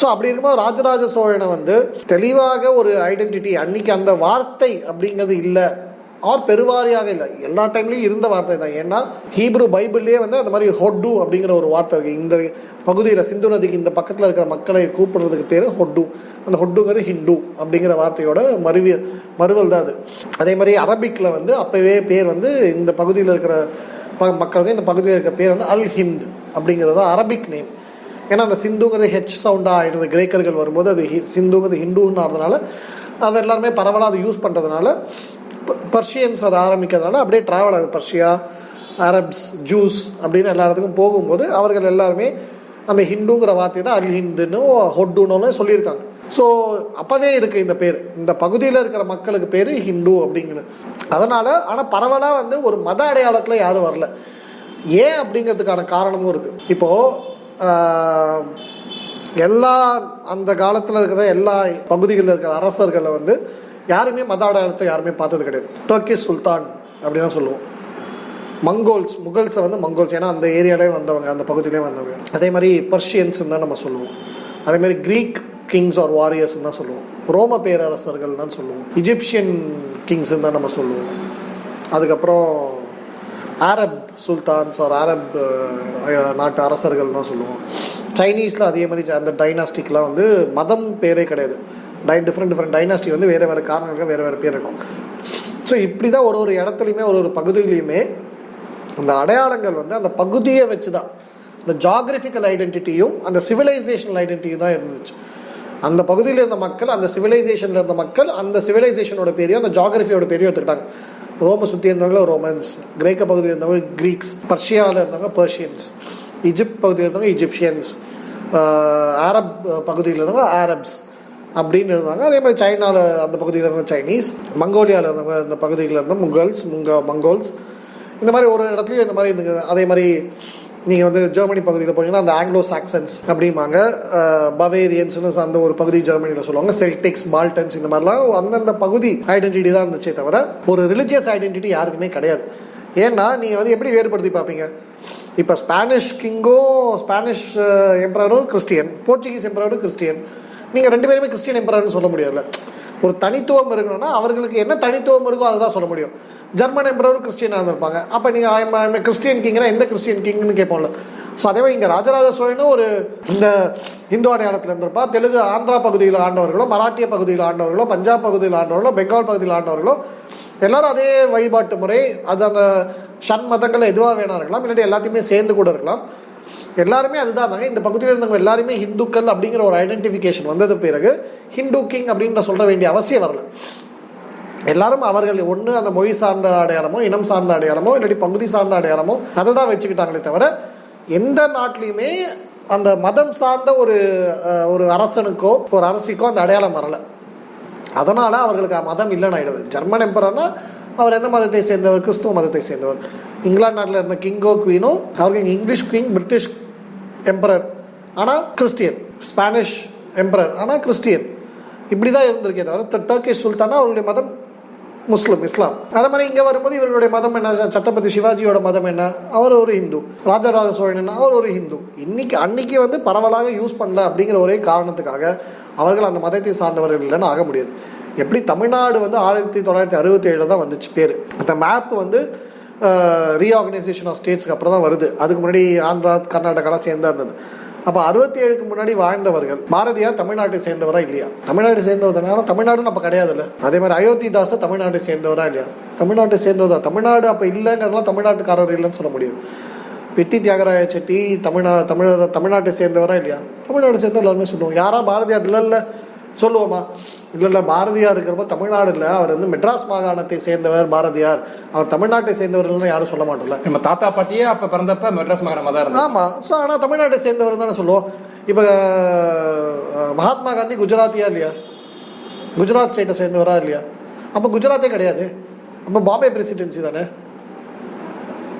ஸோ அப்படி இருக்கும்போது ராஜராஜ சோழனை வந்து தெளிவாக ஒரு ஐடென்டிட்டி அன்னைக்கு அந்த வார்த்தை அப்படிங்கிறது இல்லை. ஆர் பெருவாரியாக இல்லை. எல்லா டைம்லையும் இருந்த வார்த்தை தான். ஏன்னா ஹீப்ரு பைபிள்லேயே வந்து அந்த மாதிரி ஹொட்டு அப்படிங்கிற ஒரு வார்த்தை இருக்குது இந்த பகுதியில் சிந்து நதிக்கு இந்த பக்கத்தில் இருக்கிற மக்களை கூப்பிடுறதுக்கு பேர் ஹொட்டு. அந்த ஹொட்டுங்கிறது ஹிந்து அப்படிங்கிற வார்த்தையோட மறுவி மறுவல் தான் அது. அதே மாதிரி அரபிக்கில் வந்து அப்போவே பேர் வந்து இந்த பகுதியில் இருக்கிற ப மக்களுக்கு இந்த பகுதியில் இருக்கிற பேர் வந்து அல் ஹிந்த் அப்படிங்கிறது தான் அரபிக் நேம் ஏன்னா அந்த சிந்துங்கிறது ஹெச் சவுண்டாக ஆகிடுது கிரேக்கர்கள் வரும்போது அது ஹி- சிந்துங்கிறது ஹிந்துன்னு ஆனதுனால அதை எல்லாருமே பரவலாக அதை யூஸ் பண்ணுறதுனால பர்ஷியன்ஸ் அதை ஆரம்பிக்கிறதுனால அப்படியே ட்ராவல் ஆகுது. பர்ஷியா அரப்ஸ் ஜூஸ் அப்படின்னு எல்லா இடத்துக்கும் போகும்போது அவர்கள் எல்லாருமே அந்த ஹிந்துங்கிற வார்த்தை தான் அல் ஹிந்துன்னு ஹொட்டுன்னு சொல்லியிருக்காங்க. ஸோ அப்போவே இருக்குது இந்த பேர். இந்த பகுதியில் இருக்கிற மக்களுக்கு பேர் ஹிந்து அப்படிங்கிறது. அதனால் ஆனால் பரவலாக வந்து ஒரு மத அடையாளத்தில் யாரும் வரல. ஏன் அப்படிங்கிறதுக்கான காரணமும் இருக்குது இப்போது எல்லா அந்த காலத்தில் இருக்கிற எல்லா பகுதிகளில் இருக்கிற அரசர்களை வந்து யாருமே மத அடையாளத்தை யாருமே பார்த்தது கிடையாது. டர்க்கிஷ் சுல்தான் அப்படி தான் சொல்லுவோம். மங்கோல்ஸ் முகல்ஸை வந்து மங்கோல்ஸ். ஏன்னா அந்த ஏரியாலே வந்தவங்க அந்த பகுதியிலே வந்தவங்க. அதே மாதிரி பர்ஷியன்ஸ் தான் நம்ம சொல்லுவோம். அதே மாதிரி கிரீக் கிங்ஸ் ஆர் வாரியர்ஸ் தான் சொல்லுவோம். ரோம பேரரசர்கள் தான் சொல்லுவோம். இஜிப்சியன் கிங்ஸ் தான் நம்ம சொல்லுவோம். அதுக்கப்புறம் ஆரப் சுல்தான்ஸ் ஆர் ஆரப் நாட்டு அரசர்கள் தான் சொல்லுவோம். சைனீஸில் அதே மாதிரி அந்த டைனாஸ்டிக்லாம் வந்து மதம் பேரே கிடையாது. டை டிஃப்ரெண்ட் டிஃப்ரெண்ட் டைனாஸ்டி வந்து வேறு வேறு காரணங்களுக்கு வேறு வேறு பேர் இருக்கும். ஸோ இப்படி தான் ஒரு ஒரு இடத்துலையுமே ஒரு ஒரு பகுதியிலையுமே அந்த அடையாளங்கள் வந்து அந்த பகுதியை வச்சு தான் இந்த ஜாகிரபிக்கல் ஐடென்டிட்டியும் அந்த சிவிலைசேஷனல் ஐடென்டிட்டியும் தான் இருந்துச்சு. அந்த பகுதியில் இருந்த மக்கள் அந்த சிவிலைசேஷனில் இருந்த மக்கள் அந்த சிவிலைசேஷனோட பேரையும் அந்த ஜாகிரபியோட பேரையும் எடுத்துக்கிட்டாங்க. ரோமை சுற்றி இருந்தவங்க ரோமன்ஸ் கிரேக்க பகுதியில் இருந்தவங்க கிரீக்ஸ் பர்ஷியாவில் இருந்தவங்க பர்ஷியன்ஸ் இஜிப்ட் பகுதியில் இருந்தவங்க இஜிப்சியன்ஸ் ஆரப் பகுதியில் இருந்தவங்க ஆரப்ஸ் அப்படின்னு இருந்தாங்க அதே மாதிரி சைனாவில் அந்த பகுதியில் இருந்த சைனீஸ் மங்கோலியாவில் இருந்த இந்த பகுதியில் இருந்த முகல்ஸ் முங்க மங்கோல்ஸ். இந்த மாதிரி ஒரு இடத்துலையும் இந்த மாதிரி இருந்துங்க. அதே மாதிரி நீங்கள் வந்து ஜெர்மனி பகுதியில் போனீங்கன்னா அந்த ஆங்கிலோ சாக்சன்ஸ் அப்படிம்பாங்க பவேரியன்ஸ்னு அந்த ஒரு பகுதி ஜெர்மனியில் சொல்லுவாங்க. செல்டிக்ஸ் மால்டன்ஸ் இந்த மாதிரிலாம் அந்தந்த பகுதி ஐடென்டிட்டி தான் இருந்துச்சே தவிர ஒரு ரிலிஜியஸ் ஐடென்டிட்டி யாருக்குமே கிடையாது. ஏன்னா நீங்கள் வந்து எப்படி வேறுபடுத்தி பார்ப்பீங்க? இப்போ ஸ்பானிஷ் கிங்கும் ஸ்பானிஷ் எம்பரரும் கிறிஸ்டியன் போர்ச்சுகீஸ் எம்பரரும் கிறிஸ்டியன் நீங்கள் ரெண்டு பேருமே கிறிஸ்டியன் எம்பரர்னு சொல்ல முடியாதுல்ல ஒரு தனித்துவம் இருக்கணும்னா அவர்களுக்கு என்ன தனித்துவம் இருக்கோ அதுதான் சொல்ல முடியும். ஜெர்மன் எம்பரரும் கிறிஸ்டியனாக இருந்திருப்பாங்க. அப்போ நீங்கள் கிறிஸ்டியன் கிங்னா எந்த கிறிஸ்டியன் கிங்னு கேட்போம்ல. ஸோ அதே மாதிரி இங்கே ராஜராஜ சோழனும் ஒரு இந்த இந்து அடையாளத்தில் இருந்திருப்பா தெலுங்கு ஆந்திரா பகுதியில் ஆண்டவர்களோ மராட்டிய பகுதியில் ஆண்டவர்களோ பஞ்சாப் பகுதியில் ஆண்டவர்களோ பெங்கால் பகுதியில் ஆண்டவர்களோ எல்லாரும் அதே வழிபாட்டு முறை அது அந்த ஷன் மதங்கள் எதுவாக வேணா இருக்கலாம் இல்லாட்டி எல்லாத்தையுமே சேர்ந்து கூட இருக்கலாம். எல்லாருமே அதுதான் தாங்க. இந்த பகுதியில் இருந்தவங்க எல்லாருமே ஹிந்துக்கள் அப்படிங்கிற ஒரு ஐடென்டிஃபிகேஷன் வந்தது பிறகு ஹிந்து கிங் அப்படின்ற சொல்ல வேண்டிய அவசியம் வரல. எல்லாரும் அவர்கள் ஒன்று அந்த மொழி சார்ந்த அடையாளமோ இனம் சார்ந்த அடையாளமோ இல்லாட்டி பகுதி சார்ந்த அடையாளமோ அதை தான் வச்சுக்கிட்டாங்களே தவிர எந்த நாட்டிலையுமே அந்த மதம் சார்ந்த ஒரு அஹ், ஒரு அரசனுக்கோ ஒரு அரசிக்கோ அந்த அடையாளம் வரலை. அதனால அவர்களுக்கு மதம் இல்லைன்னு ஆயிடுது. ஜெர்மன் எம்பரர்னா அவர் எந்த மதத்தை சேர்ந்தவர்? கிறிஸ்துவ மதத்தை சேர்ந்தவர். இங்கிலாந்து நாட்டில் இருந்த கிங்கோ குவீனோ அவருக்கு இங்கிலீஷ் குவீன் பிரிட்டிஷ் எம்பரர். ஆனால் கிறிஸ்டியன். Spanish emperor. ஆனால் கிறிஸ்டியன். இப்படி தான் இருந்திருக்கே தவிர டர்க்கிஷ் சுல்தானா அவருடைய மதம் முஸ்லிம் இஸ்லாம். அதே மாதிரி இங்கே வரும்போது இவர்களுடைய மதம் என்ன? சத்ரபதி சிவாஜியோட மதம் என்ன? அவர் ஒரு ஹிந்து. ராஜராஜ சோழன் என்ன அவர் ஒரு ஹிந்து. இன்னைக்கு அன்னைக்கு வந்து பரவலாக யூஸ் பண்ணல அப்படிங்கிற ஒரே காரணத்துக்காக அவர்கள் அந்த மதத்தை சார்ந்தவர்கள் இல்லைன்னு ஆக முடியாது. எப்படி தமிழ்நாடு வந்து ஆயிரத்தி தொள்ளாயிரத்தி அறுபத்தி ஏழில் தான் வந்துச்சு பேர். அந்த மேப் வந்து ரீஆர்கனைசேஷன் ஆஃப் ஸ்டேட்ஸ்க்கு அப்புறம் தான் வருது. அதுக்கு முன்னாடி ஆந்திரா கர்நாடகாலாம் சேர்ந்தா இருந்தது. அப்போ அறுபத்தி ஏழுக்கு முன்னாடி வாழ்ந்தவர்கள் பாரதியார் தமிழ்நாட்டை சேர்ந்தவரா இல்லையா? தமிழ்நாட்டை சேர்ந்தவர் தமிழ்நாடு நம்ம கிடையாதுல்ல. அதே மாதிரி அயோத்திதாசர் தமிழ்நாட்டை சேர்ந்தவரா இல்லையா? தமிழ்நாட்டை சேர்ந்தவர்? தான் தமிழ்நாடு அப்போ இல்லைங்கிறதுலாம் தமிழ்நாட்டுக்காரர் இல்லைன்னு சொல்ல முடியும். பெட்டி தியாகராய செட்டி தமிழ்நாடு தமிழர் தமிழ்நாட்டை சேர்ந்தவரா இல்லையா? தமிழ்நாடு சேர்ந்த எல்லாருமே சொல்லுவோம் யாரா பாரதியார் இல்லை இல்லை சொல்லுவோமா? இல்லை இல்லை பாரதியார் இருக்கிறப்ப தமிழ்நாடு இல்லை அவர் வந்து மெட்ராஸ் மாகாணத்தை சேர்ந்தவர் பாரதியார். அவர் தமிழ்நாட்டை சேர்ந்தவர்கள்னு யாரும் சொல்ல மாட்டோம்ல. நம்ம தாத்தா பாட்டியே அப்ப பிறந்தப்ப மெட்ராஸ் மாகாணமா தான் இருந்தது ஆமா. ஸோ ஆனால் தமிழ்நாட்டை சேர்ந்தவர் தானே சொல்லுவோம். இப்போ மகாத்மா காந்தி குஜராத்தியா இல்லையா? குஜராத் ஸ்டேட்டை சேர்ந்தவரா இல்லையா? அப்போ குஜராத்தே கிடையாது. அப்போ பாம்பே பிரசிடென்சி தானே?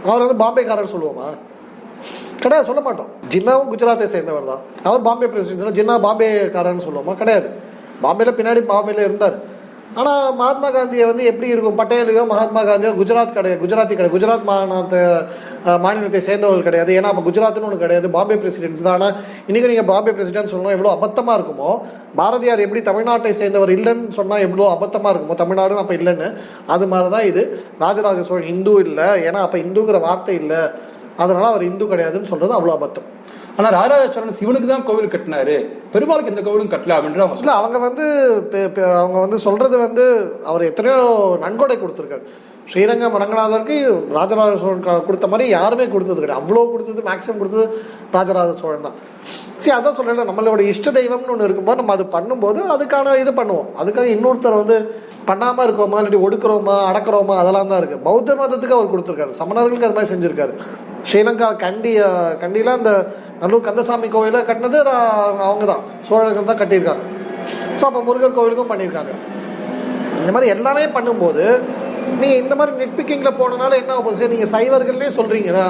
அவர் வந்து பாம்பேக்காரர் சொல்லுவோமா? கிடையாது சொல்ல மாட்டோம். ஜின்னாவும் குஜராத்தை சேர்ந்தவர் தான். அவர் பாம்பே பிரசிடென்சி ஜின்னா பாம்பேக்காரன்னு சொல்லுவோமா. கிடையாது. பாம்பேல பின்னாடி பாம்பேல இருந்தார். ஆனால் மகாத்மா காந்தியை வந்து எப்படி இருக்கும்? பட்டேலையோ மகாத்மா காந்தியோ குஜராத் கிடையாது. குஜராத்தி கிடையாது. குஜராத் மாநிலத்தை மாநிலத்தை சேர்ந்தவர்கள் கிடையாது. ஏன்னா அப்போ குஜராத்னு ஒன்று கிடையாது. பாம்பே பிரசிடென்சி தான். ஆனால் இன்றைக்கி நீங்கள் பாம்பே பிரசிடென்ட் சொல்லணும் எவ்வளோ அபத்தமாக இருக்குமோ பாரதியார் எப்படி தமிழ்நாட்டை சேர்ந்தவர் இல்லைன்னு சொன்னால் எவ்வளோ அபத்தமாக இருக்குமோ தமிழ்நாடுன்னு அப்போ இல்லைன்னு அது மாதிரி தான் இது. ராஜராஜ சோழன் இந்து இல்லை. ஏன்னா அப்போ இந்துங்கிற வார்த்தை இல்லை. அதனால அவர் இந்து கிடையாதுன்னு சொல்றது அவ்வளோ அபத்தம். ஆனா ராஜராஜ சோழன் சிவனுக்கு தான் கோவில் கட்டினாரு. பெருமாளுக்கு எந்த கோவிலும் கட்டல அப்படின்ற அவங்க இல்லை அவங்க வந்து அவங்க வந்து சொல்றது வந்து அவர் எத்தனையோ நன்கொடை கொடுத்துருக்காரு. ஸ்ரீரங்கம் ரங்கநாதருக்கு ராஜராஜ சோழன் கொடுத்த மாதிரி யாருமே கொடுத்தது கிடையாது. அவ்வளோ கொடுத்தது மேக்ஸிமம் கொடுத்தது ராஜராஜ சோழன் தான். சரி அதான் சொல்லலை நம்மளோட இஷ்ட தெய்வம்னு ஒன்று இருக்கும்போது நம்ம அது பண்ணும்போது அதுக்கான இது பண்ணுவோம். அதுக்காக இன்னொருத்தர் வந்து பண்ணாமல் இருக்கோமா இல்லாட்டி ஒடுக்குறோமா அடக்குறோமா அதெல்லாம் தான் இருக்குது பௌத்த மதத்துக்கு அவர் கொடுத்துருக்காரு. சமணர்களுக்கு அது மாதிரி செஞ்சுருக்காரு. ஸ்ரீலங்கா கண்டி கண்டியில் அந்த நல்லூர் கந்தசாமி கோயிலை கட்டினது அவங்க தான். சோழர்கள் தான் கட்டியிருக்காங்க. ஸோ அப்போ முருகர் கோவிலுக்கும் பண்ணியிருக்காங்க. இந்த மாதிரி எல்லாமே பண்ணும்போது நீங்கள் இந்த மாதிரி நெட்பிக்கிங்கில் போனனால என்ன ஆகும்? சரி நீங்கள் சைவர்கள்னே சொல்கிறீங்களா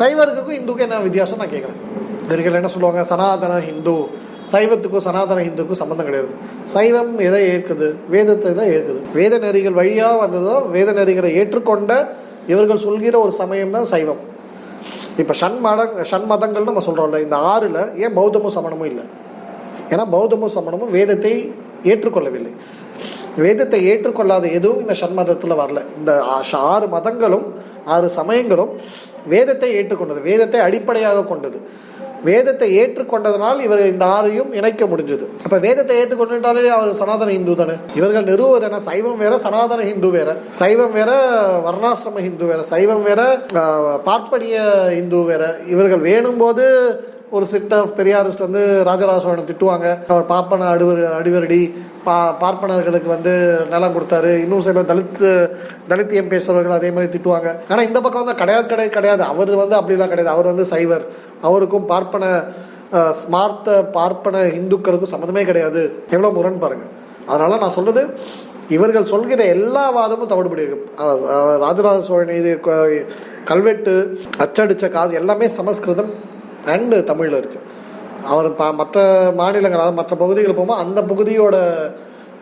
சைவர்களுக்கும் இந்துக்கும் என்ன வித்தியாசம் நான் கேட்குறேன் இவர்கள் என்ன சொல்லுவாங்க? சனாதன ஹிந்து. சைவத்துக்கும் சனாதன ஹிந்துக்கும் சம்மந்தம் கிடையாது. சைவம் எதை ஏற்குது? வேதத்தை தான் ஏற்குது. வேத நெறிகள் வழியாக வந்ததுதான் வேத நெறிகளை ஏற்றுக்கொண்ட இவர்கள் சொல்கிற ஒரு சமயம் தான் சைவம். இப்போ ஷண் மத ஷண் மதங்கள்னு நம்ம சொல்கிறோம்ல இந்த ஆறில் ஏன் பௌத்தமும் சமணமும் இல்லை? ஏன்னா பௌத்தமும் சமணமும் வேதத்தை ஏற்றுக்கொள்ளவில்லை. வேதத்தை ஏற்றுக்கொள்ளாத எதுவும் இந்த ஷண்மதத்தில் வரல. இந்த ஆ- ஆறு மதங்களும் ஆறு சமயங்களும் வேதத்தை ஏற்றுக்கொண்டது வேதத்தை அடிப்படையாக கொண்டது. வேதத்தை ஏற்றுக்கொண்டதனால் இவர் இந்த ஆறையும் இணைக்க முடிஞ்சது. அப்ப வேதத்தை ஏற்றுக்கொண்டுட்டாலே அவர் சனாதன இந்து தானே? இவர்கள் நிறுவுவது என்ன சைவம் வேற சனாதன ஹிந்து வேற. சைவம் வேற வர்ணாசிரம ஹிந்து வேற. சைவம் வேற ஆஹ், பார்ப்பனிய இந்து வேற. இவர்கள் வேணும் போது ஒரு சிட் ஆஃப் பெரியாரிஸ்ட் வந்து ராஜராஜ சோழனை திட்டுவாங்க. அவர் பாப்பனை அடிவர் அடிவரடி பா பார்ப்பனர்களுக்கு வந்து நிலம் கொடுத்தாரு. இன்னும் சில தலித் தலித்தியம் பேசுறவர்கள் அதே மாதிரி திட்டுவாங்க. ஆனால் இந்த பக்கம் வந்து கிடையாது கிடையாது கிடையாது. அவர் வந்து அப்படிலாம் கிடையாது. அவர் வந்து சைவர். அவருக்கும் பார்ப்பன ஸ்மார்த்த பார்ப்பன இந்துக்களுக்கும் சம்மந்தமே கிடையாது. எவ்வளோ முரண் பாருங்க. அதனால நான் சொல்றது இவர்கள் சொல்கிற எல்லா வாதமும் தவிடுபடி இருக்கு ராஜராஜ சோழன் இது கல்வெட்டு அச்சடிச்ச காசு எல்லாமே சமஸ்கிருதம் அண்டு தமிழில் இருக்குது அவர் ப மற்ற மாநிலங்கள் அதாவது மற்ற பகுதிகள் போகும்போது அந்த பகுதியோட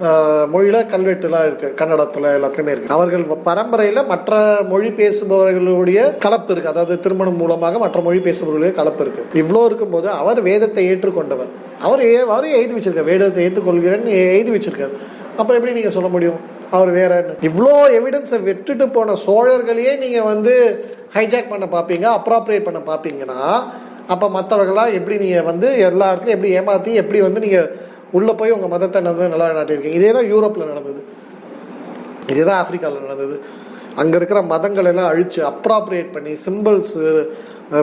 ஆஹ், மொழியில கல்வெட்டுலாம் இருக்கு. கன்னடத்துல எல்லாத்துலயுமே இருக்கு. அவர்கள் பரம்பரையில மற்ற மொழி பேசுபவர்களுடைய கலப்பு இருக்கு. அதாவது திருமணம் மூலமாக மற்ற மொழி பேசுபவர்களுடைய கலப்பு இருக்கு. இவ்வளோ இருக்கும்போது அவர் வேதத்தை ஏற்றுக்கொண்டவர். அவர் ஏ- அவரும் எழுதி வச்சிருக்கார். வேதத்தை ஏற்றுக்கொள்கிறேன்னு எழுதி வச்சிருக்காரு. அப்புறம் எப்படி நீங்க சொல்ல முடியும்? அவர் வேற இவ்வளோ எவிடன்ஸை விட்டுட்டு போன சோழர்களையே நீங்க வந்து ஹைஜாக் பண்ண பார்ப்பீங்க அப்ராப்ரியேட் பண்ண பார்ப்பீங்கன்னா அப்போ மற்றவர்களாக எப்படி நீங்கள் வந்து எல்லா இடத்துலையும் எப்படி ஏமாற்றி எப்படி வந்து நீங்கள் உள்ளே போய் உங்கள் மதத்தை நடந்து நல்லா நாட்டியிருக்கீங்க இதே தான் யூரோப்பில் நடந்தது. இதே தான் ஆஃப்ரிக்காவில் நடந்தது. அங்கே இருக்கிற மதங்கள் எல்லாம் அழித்து அப்ராப்ரியேட் பண்ணி symbols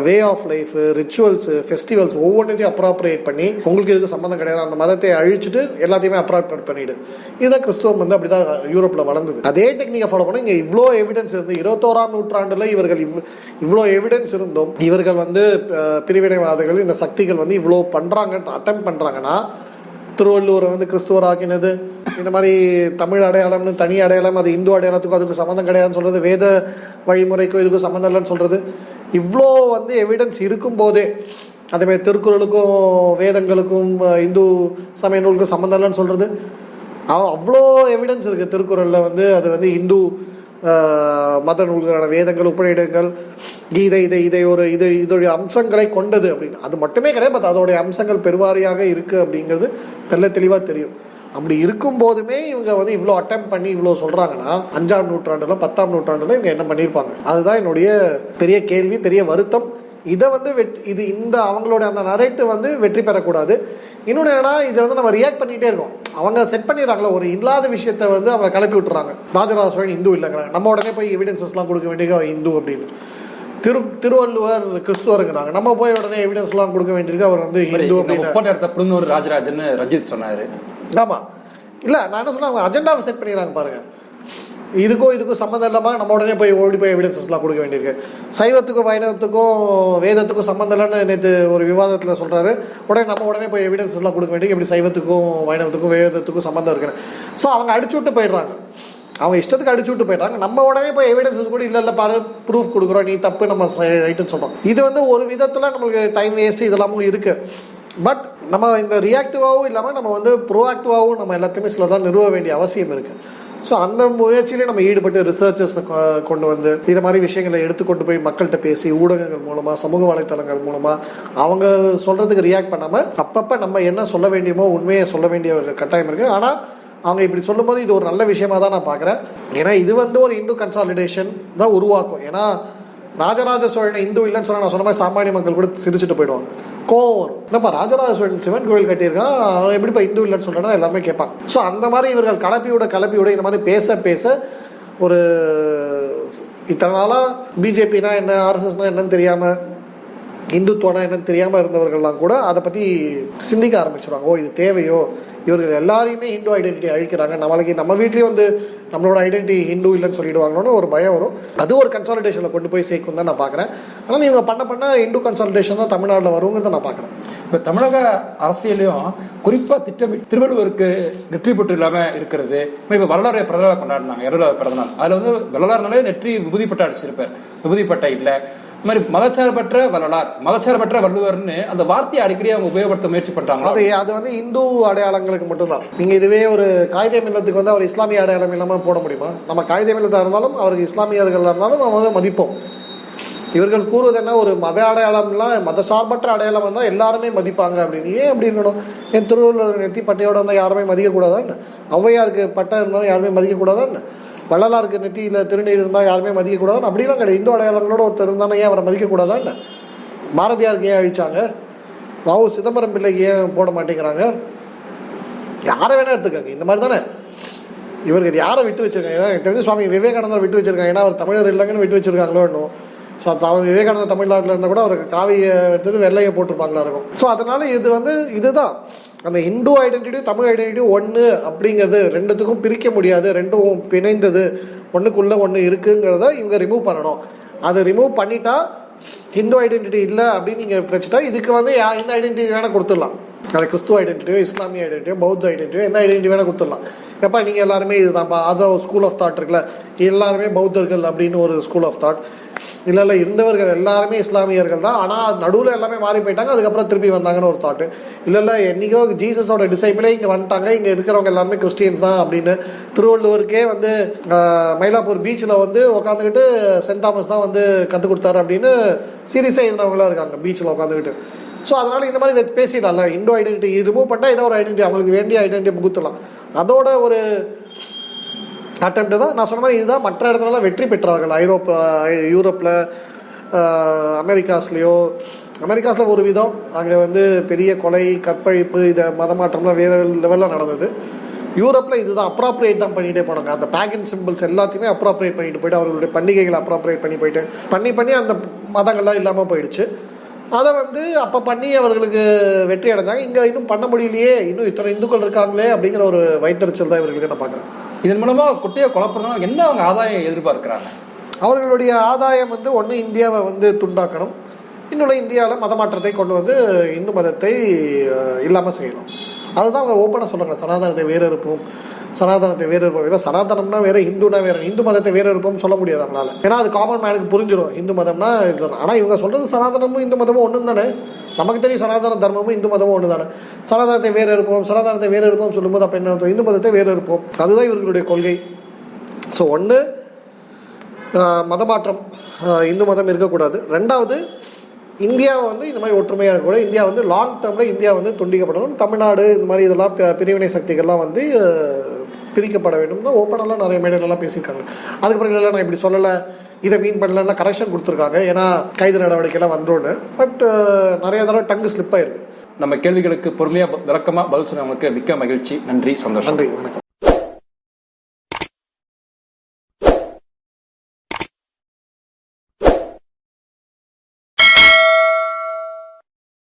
way of life rituals festivals ஒவ்வொன்றையும் அப்ராப்ரியேட் பண்ணி உங்களுக்கு இதுக்கு சம்மந்தம் கிடையாது அந்த மதத்தை அழிச்சிட்டு எல்லாத்தையுமே அப்ராப்ரியேட் பண்ணிடு. இதுதான் கிறிஸ்துவம் வந்து அப்படிதான் யூரோப்பில் வளர்ந்தது. அதே டெக்னிக்கை ஃபாலோ பண்ணி இங்கே இவ்வளோ எவிடன்ஸ் இருந்து இருபத்தோராம் நூற்றாண்டில் இவர்கள் இவ் இவ்வளோ எவிடன்ஸ் இருந்தும் இவர்கள் வந்து பிரிவினைவாதிகள் இந்த சக்திகள் வந்து இவ்வளோ பண்ணுறாங்க அட்டம் பண்ணுறாங்கன்னா திருவள்ளுவர் வந்து கிறிஸ்துவர் ஆக்கினது. இந்த மாதிரி தமிழ் அடையாளம்னு தனி அடையாளம் அது இந்து அடையாளத்துக்கும் அதுக்கு சம்மந்தம் கிடையாதுன்னு சொல்றது வேத வழிமுறைக்கும் இதுக்கும் சம்மந்தம் இல்லைன்னு சொல்றது. இவ்வளோ வந்து எவிடன்ஸ் இருக்கும்போதே அதேமாதிரி திருக்குறளுக்கும் வேதங்களுக்கும் இந்து சமய நூலுக்கும் சம்மந்தம் இல்லைன்னு சொல்றது. அவ்வளோ எவிடன்ஸ் இருக்கு திருக்குறளில் வந்து அது வந்து இந்து மத நூல்களான வேதங்கள் உபநிடங்கள் கீதை இதை இதை ஒரு இது இதோடைய அம்சங்களை கொண்டது அப்படின்னு. அது மட்டுமே கிடையாது பட் அதோடைய அம்சங்கள் பெருவாரியாக இருக்குது அப்படிங்கிறது தெல்ல தெளிவாக தெரியும். அப்படி இருக்கும் போதுமே இவங்க வந்து இவ்வளோ அட்டம் பண்ணி இவ்வளோ சொல்கிறாங்கன்னா அஞ்சாம் நூற்றாண்டுல பத்தாம் நூற்றாண்டுல இவங்க என்ன பண்ணியிருப்பாங்க? அதுதான் என்னுடைய பெரிய கேள்வி பெரிய வருத்தம். இதை வந்து வெட் இது இந்த அவங்களோட அந்த நரேட்டு வந்து வெற்றி பெறக்கூடாது. இன்னொன்று என்னன்னா இதை வந்து நம்ம ரியாக்ட் பண்ணிட்டே இருக்கோம். அவங்க செட் பண்ணிடுறாங்களா ஒரு இல்லாத விஷயத்த வந்து அவங்க கிளப்பி விட்டுறாங்க. ராஜராஜ சோழன் இந்து இல்லைங்கிறாங்க நம்ம உடனே போய் எவிடன்சஸ்லாம் கொடுக்க வேண்டியது அவன் இந்து அப்படின்னு. திரு திருவள்ளுவர் கிறிஸ்துவருங்கிறாங்க. நம்ம போய் உடனே எவிடன்ஸ்லாம் கொடுக்க வேண்டியிருக்கு அவர் வந்து இந்து அப்படின்னு. புழுந்தூர் ராஜராஜன் ரஞ்சித் சொன்னாரு. ஆமா. இல்ல நான் என்ன சொன்னேன் அவங்க அஜெண்டாவை செட் பண்ணிடுறாங்க பாருங்க. இதுக்கும் இதுக்கும் சம்மந்தம் இல்லாமல் நம்ம உடனே போய் ஓடி போய் எவிடன்சஸ்லாம் கொடுக்க வேண்டியிருக்கு. சைவத்துக்கும் வைணவத்துக்கும் வேதத்துக்கும் சம்மந்தம் இல்லைன்னு நேற்று ஒரு விவாதத்தில் சொல்கிறாரு உடனே நம்ம உடனே போய் எவிடன்ஸ்லாம் கொடுக்க வேண்டியது எப்படி சைவத்துக்கும் வைணவத்துக்கும் வேதத்துக்கும் சம்மந்தம் இருக்குன்னு. ஸோ அவங்க அடிச்சு விட்டு போயிடுறாங்க. அவங்க இஷ்டத்துக்கு அடிச்சு விட்டு போயிட்டாங்க நம்ம உடனே போய் எவிடன்ஸஸ் கூட இல்லை இல்லை பாரு ப்ரூஃப் கொடுக்குறோம். நீ தப்பு நம்ம ரைட்டுன்னு சொல்றோம். இது வந்து ஒரு விதத்தில் நமக்கு டைம் வேஸ்ட் இதெல்லாமும் இருக்குது பட் நம்ம இந்த ரியாக்டிவாகவும் இல்லாமல் நம்ம வந்து ப்ரோஆக்டிவாகவும் நம்ம எல்லாத்தையுமே சிலதான் நிறுவ வேண்டிய அவசியம் இருக்குது ஸோ அந்த முயற்சியிலே நம்ம ஈடுபட்டு ரிசர்ச்சர்ஸ் கொண்டு வந்து இந்த மாதிரி விஷயங்களை எடுத்து கொண்டு போய் மக்கள்கிட்ட பேசி ஊடகங்கள் மூலமாக சமூக வலைத்தளங்கள் மூலமாக அவங்க சொல்கிறதுக்கு ரியாக்ட் பண்ணாமல் அப்பப்போ நம்ம என்ன சொல்ல வேண்டியமோ உண்மையை சொல்ல வேண்டிய ஒரு கட்டாயம் இருக்குது ஆனால் அவங்க இப்படி சொல்லும்போது இது ஒரு நல்ல விஷயமா தான் நான் பார்க்குறேன். ஏன்னா இது வந்து ஒரு இந்து கன்சாலிடேஷன் தான் உருவாக்கும். ஏன்னா ராஜராஜ சோழனை இந்து இல்லைன்னு சொன்னால் நான் சொன்ன மாதிரி சாமானிய மக்கள் கூட சிரிச்சுட்டு போயிடுவாங்க. கோவம் வரும் என்னப்பா ராஜராஜ சோழன் சிவன் கோவில் கட்டியிருக்கான். அவன் எப்படிப்பா இந்து இல்லைன்னு சொல்கிறேன்னா எல்லாருமே கேட்பாங்க. ஸோ அந்த மாதிரி இவர்கள் கலப்பியோட கலப்பியோட இந்த மாதிரி பேச பேச ஒரு இத்தனை நாளாக பிஜேபினா என்ன ஆர்எஸ்எஸ்னா என்னன்னு தெரியாமல் இந்துத்துவனா என்னன்னு தெரியாமல் இருந்தவர்கள்லாம் கூட அதை பற்றி சிந்திக்க ஆரம்பிச்சிருவாங்க. ஓ இது தேவையோ? இவர்கள் எல்லாரையுமே ஹிந்து ஐடென்டிட்டி அழிக்கிறாங்க. நம்மளுக்கு நம்ம வீட்லேயும் வந்து நம்மளோட ஐடென்டிட்டி ஹிந்து இல்லைன்னு சொல்லிடுவாங்கன்னு ஒரு பயம் வரும். அது ஒரு கன்சாலிடேஷனில் கொண்டு போய் சேர்க்கும் தான் நான் பார்க்குறேன். ஆனால் இவங்க பண்ண பண்ண இந்து கன்சாலிடேஷன் தான் தமிழ்நாட்டில் வருங்கிறத நான் பார்க்குறேன். இப்போ தமிழக அரசியலையும் குறிப்பாக திட்டமிட்டு திருவள்ளுவருக்கு நெற்றி பொட்டு இல்லாமல் இருக்கிறது. இப்போ வரலாறு பிறந்தநாள் கொண்டாடினாங்க. இரவு பிறந்தநாள் அதில் வந்து வரலாறுனாலே நெற்றி விபூதி பட்டை அடிச்சிருப்பார் இல்லை. இந்த மாதிரி மதச்சார்பற்ற வரலாறு மதச்சார்பற்ற வள்ளுவர்னு அந்த வார்த்தையை அடிக்கடி அவங்க உபயோகப்படுத்த முயற்சி பண்றாங்க அது அது வந்து இந்து அடையாளங்களுக்கு மட்டும்தான். நீங்க இதுவே ஒரு காகித மில்லத்துக்கு வந்து அவர் இஸ்லாமிய அடையாளம் இல்லாமல் போட முடியுமா? நம்ம காகித மில்லத்தா இருந்தாலும் அவருக்கு இஸ்லாமியர்கள் இருந்தாலும் நம்ம வந்து மதிப்போம். இவர்கள் கூறுவது என்ன? ஒரு மத அடையாளம்லாம் மத சார்பற்ற அடையாளம் இருந்தால் எல்லாருமே மதிப்பாங்க அப்படின்னு. ஏன் அப்படி இருக்கணும்? என் திருவள்ளுவர் நெத்தி பட்டையோட இருந்தால் யாருமே மதிக்கக்கூடாதா என்ன? ஔவையாருக்கு பட்டை இருந்தாலும் யாருமே மதிக்கக்கூடாதா என்ன? வள்ளலாருக்கு நெத்தியில் திருநீர் இருந்தால் யாருமே மதிக்கக்கூடாதா அப்படிலாம் கிடையாது. இந்து அடையாளங்களோட ஒருத்தர் இருந்தானே ஏன் அவரை மதிக்கக்கூடாதா இல்லை? பாரதியாருக்கு ஏன் அழிச்சாங்க? வாவு சிதம்பரம் பிள்ளைக்கு ஏன் போட மாட்டேங்கிறாங்க? யாரை வேணா எடுத்துக்கங்க. இந்த மாதிரி தானே? இவர்கள் யாரை விட்டு வச்சிருக்காங்க? ஏன்னா எனக்கு தெரிஞ்சு சுவாமி விவேகானந்தர் விட்டு வச்சிருக்காங்க. ஏன்னா அவர் தமிழர் இல்லைங்கன்னு விட்டு வச்சிருக்காங்களோ இன்னும் ஸோ அவர் விவேகானந்தர் தமிழ்நாட்டில் இருந்தால் கூட அவருக்கு காவியை எடுத்துட்டு வெள்ளையை போட்டிருப்பாங்களா இருக்கும். ஸோ அதனால இது வந்து இதுதான். அந்த இந்து ஐடென்டிட்டியும் தமிழ் ஐடென்டிட்டியும் ஒன்று அப்படிங்கிறது ரெண்டுத்துக்கும் பிரிக்க முடியாது ரெண்டும் பிணைந்தது. ஒன்றுக்குள்ளே ஒன்று இருக்குங்கிறத இவங்க ரிமூவ் பண்ணணும். அதை ரிமூவ் பண்ணிட்டா ஹிந்து ஐடென்டிட்டி இல்லை அப்படின்னு நீங்கள் வச்சுட்டா இதுக்கு வந்து யா- எந்த ஐடென்டிட்டி வேணால் கொடுத்துடலாம். அது கிறிஸ்துவ ஐடென்டிட்டியோ இஸ்லாமிய ஐடென்டிட்டியோ பௌத்த ஐடென்டிட்டியோ எந்த ஐடென்டிட்டி வேணால் கொடுத்துடலாம். எப்பா நீங்கள் எல்லாருமே இதுதான்ப்பா. அதை ஒரு ஸ்கூல் ஆஃப் தாட் இருக்குல்ல. எல்லாருமே பௌத்தர்கள் அப்படின்னு ஒரு ஸ்கூல் ஆஃப் தாட் இல்லை இல்லை இருந்தவர்கள் எல்லாருமே இஸ்லாமியர்கள் தான். ஆனால் நடுவில் எல்லாமே மாறி போயிட்டாங்க. அதுக்கப்புறம் திருப்பி வந்தாங்கன்னு ஒரு தாட்டு இல்லை இல்லை என்னைக்கோ ஜீசஸோட டிசைபிளே இங்கே வந்துட்டாங்க. இங்கே இருக்கிறவங்க எல்லாருமே கிறிஸ்டியன்ஸ் தான் அப்படின்னு திருவள்ளுவருக்கே வந்து மயிலாப்பூர் பீச்சில் வந்து உட்காந்துக்கிட்டு சென்ட் தாமஸ் தான் வந்து கற்றுக் கொடுத்தாரு அப்படின்னு சீரியஸாக இருந்தவங்களாம் இருக்காங்க பீச்சில் உட்காந்துக்கிட்டு ஸோ அதனால் இந்த மாதிரி பேசிடலாம். இல்லை இண்டோ ஐடென்டிட்டி ரிமூவ் பண்ணால் ஏதோ ஒரு ஐடென்டிட்டி அவங்களுக்கு வேண்டிய ஐடென்டிட்டி புகுத்தலாம் அதோட ஒரு அட்டம்ப்ட் தான் நான் சொன்ன மாதிரி இதுதான் மற்ற இடத்துலலாம் வெற்றி பெற்றார்கள். ஐரோப்பா யூரோப்பில் அமெரிக்காஸ்லேயோ அமெரிக்காஸில் ஒரு விதம் அங்கே வந்து பெரிய கொலை கற்பழிப்பு இதை மதமாற்றம்லாம் வேறு லெவலில் நடந்தது. யூரோப்பில் இதுதான் அப்ராப்ரியேட் தான் பண்ணிகிட்டே போனாங்க. அந்த பேகன் சிம்பிள்ஸ் எல்லாத்தையுமே அப்ராப்ரியேட் பண்ணிட்டு போயிட்டு அவர்களுடைய பண்டிகைகளை அப்ராப்ரியேட் பண்ணி போயிட்டு பண்ணி பண்ணி அந்த மதங்கள்லாம் இல்லாமல் போயிடுச்சு. அதை வந்து அப்போ பண்ணி அவர்களுக்கு வெற்றி அடைஞ்சாங்க இங்கே இன்னும் பண்ண முடியலையே இன்னும் இத்தனை இந்துக்கள் இருக்காங்களே அப்படிங்கிற ஒரு வைத்தறிச்சல் தான் இவர்களுக்கு நான் பார்க்குறேன் இதன் மூலமாக குட்டையை குழப்பறதுனால என்ன அவங்க ஆதாயம் எதிர்பார்க்கிறாங்க? அவர்களுடைய ஆதாயம் வந்து ஒன்று இந்தியாவை வந்து துண்டாக்கணும் இன்னொன்று இந்தியாவில் மதமாற்றத்தை கொண்டு வந்து இந்து மதத்தை இல்லாமல் செய்யணும். அதுதான் அவங்க ஓப்பனாக சொல்கிறாங்க சனாதனத்தை வேறு இருப்போம் சனாதனத்தை வேறு இருப்போம். ஏதோ சனாதனம்னா வேற ஹிந்துனா வேற. இந்து மதத்தை வேறு இருப்போம் சொல்ல முடியாது அவங்களால ஏன்னா அது காமன் மேனுக்கு புரிஞ்சிடும் இந்து மதம்னா இதுதான் ஆனால் இவங்க சொல்கிறது சனாதனமும் இந்து மதமும் ஒன்று தானே நமக்கு தெரியும் சனாதன தர்மமும் இந்து மதமும் ஒன்று தானே சனாதனத்தை வேறு இருப்போம். சனாதனத்தை வேறு இருப்போம் சொல்லும்போது அப்போ என்ன இந்து மதத்தை வேறு இருப்போம். அதுதான் இவர்களுடைய கொள்கை. ஸோ ஒன்று மதமாற்றம். இந்து மதம் இருக்கக்கூடாது. ரெண்டாவது இந்தியாவை வந்து இந்த மாதிரி ஒற்றுமையாக இருக்கக்கூடாது. இந்தியா வந்து லாங் டேர்மில் இந்தியா வந்து துண்டிக்கப்படணும். தமிழ்நாடு இந்த மாதிரி இதெல்லாம் பிரிவினை சக்திகள்லாம் வந்து பிரிக்கப்பட வேண்டும். தான் ஓப்பனெல்லாம் நிறைய மேடையிலலாம் பேசியிருக்காங்க. அதுக்கப்புறம் இல்லை நான் இப்படி சொல்லலை இதை மீன் பண்ணலன்னா கரெக்ஷன் கொடுத்துருக்காங்க. ஏன்னா கைது நடவடிக்கைலாம் வந்துடும் பட் நிறைய தடவை டங்கு ஸ்லிப் ஆயிருக்கு. நம்ம கேள்விகளுக்கு பொறுமையா விளக்கமா பதில் சொன்னவங்களுக்கு மிக்க மகிழ்ச்சி. நன்றி சந்தோஷம். நன்றி வணக்கம்.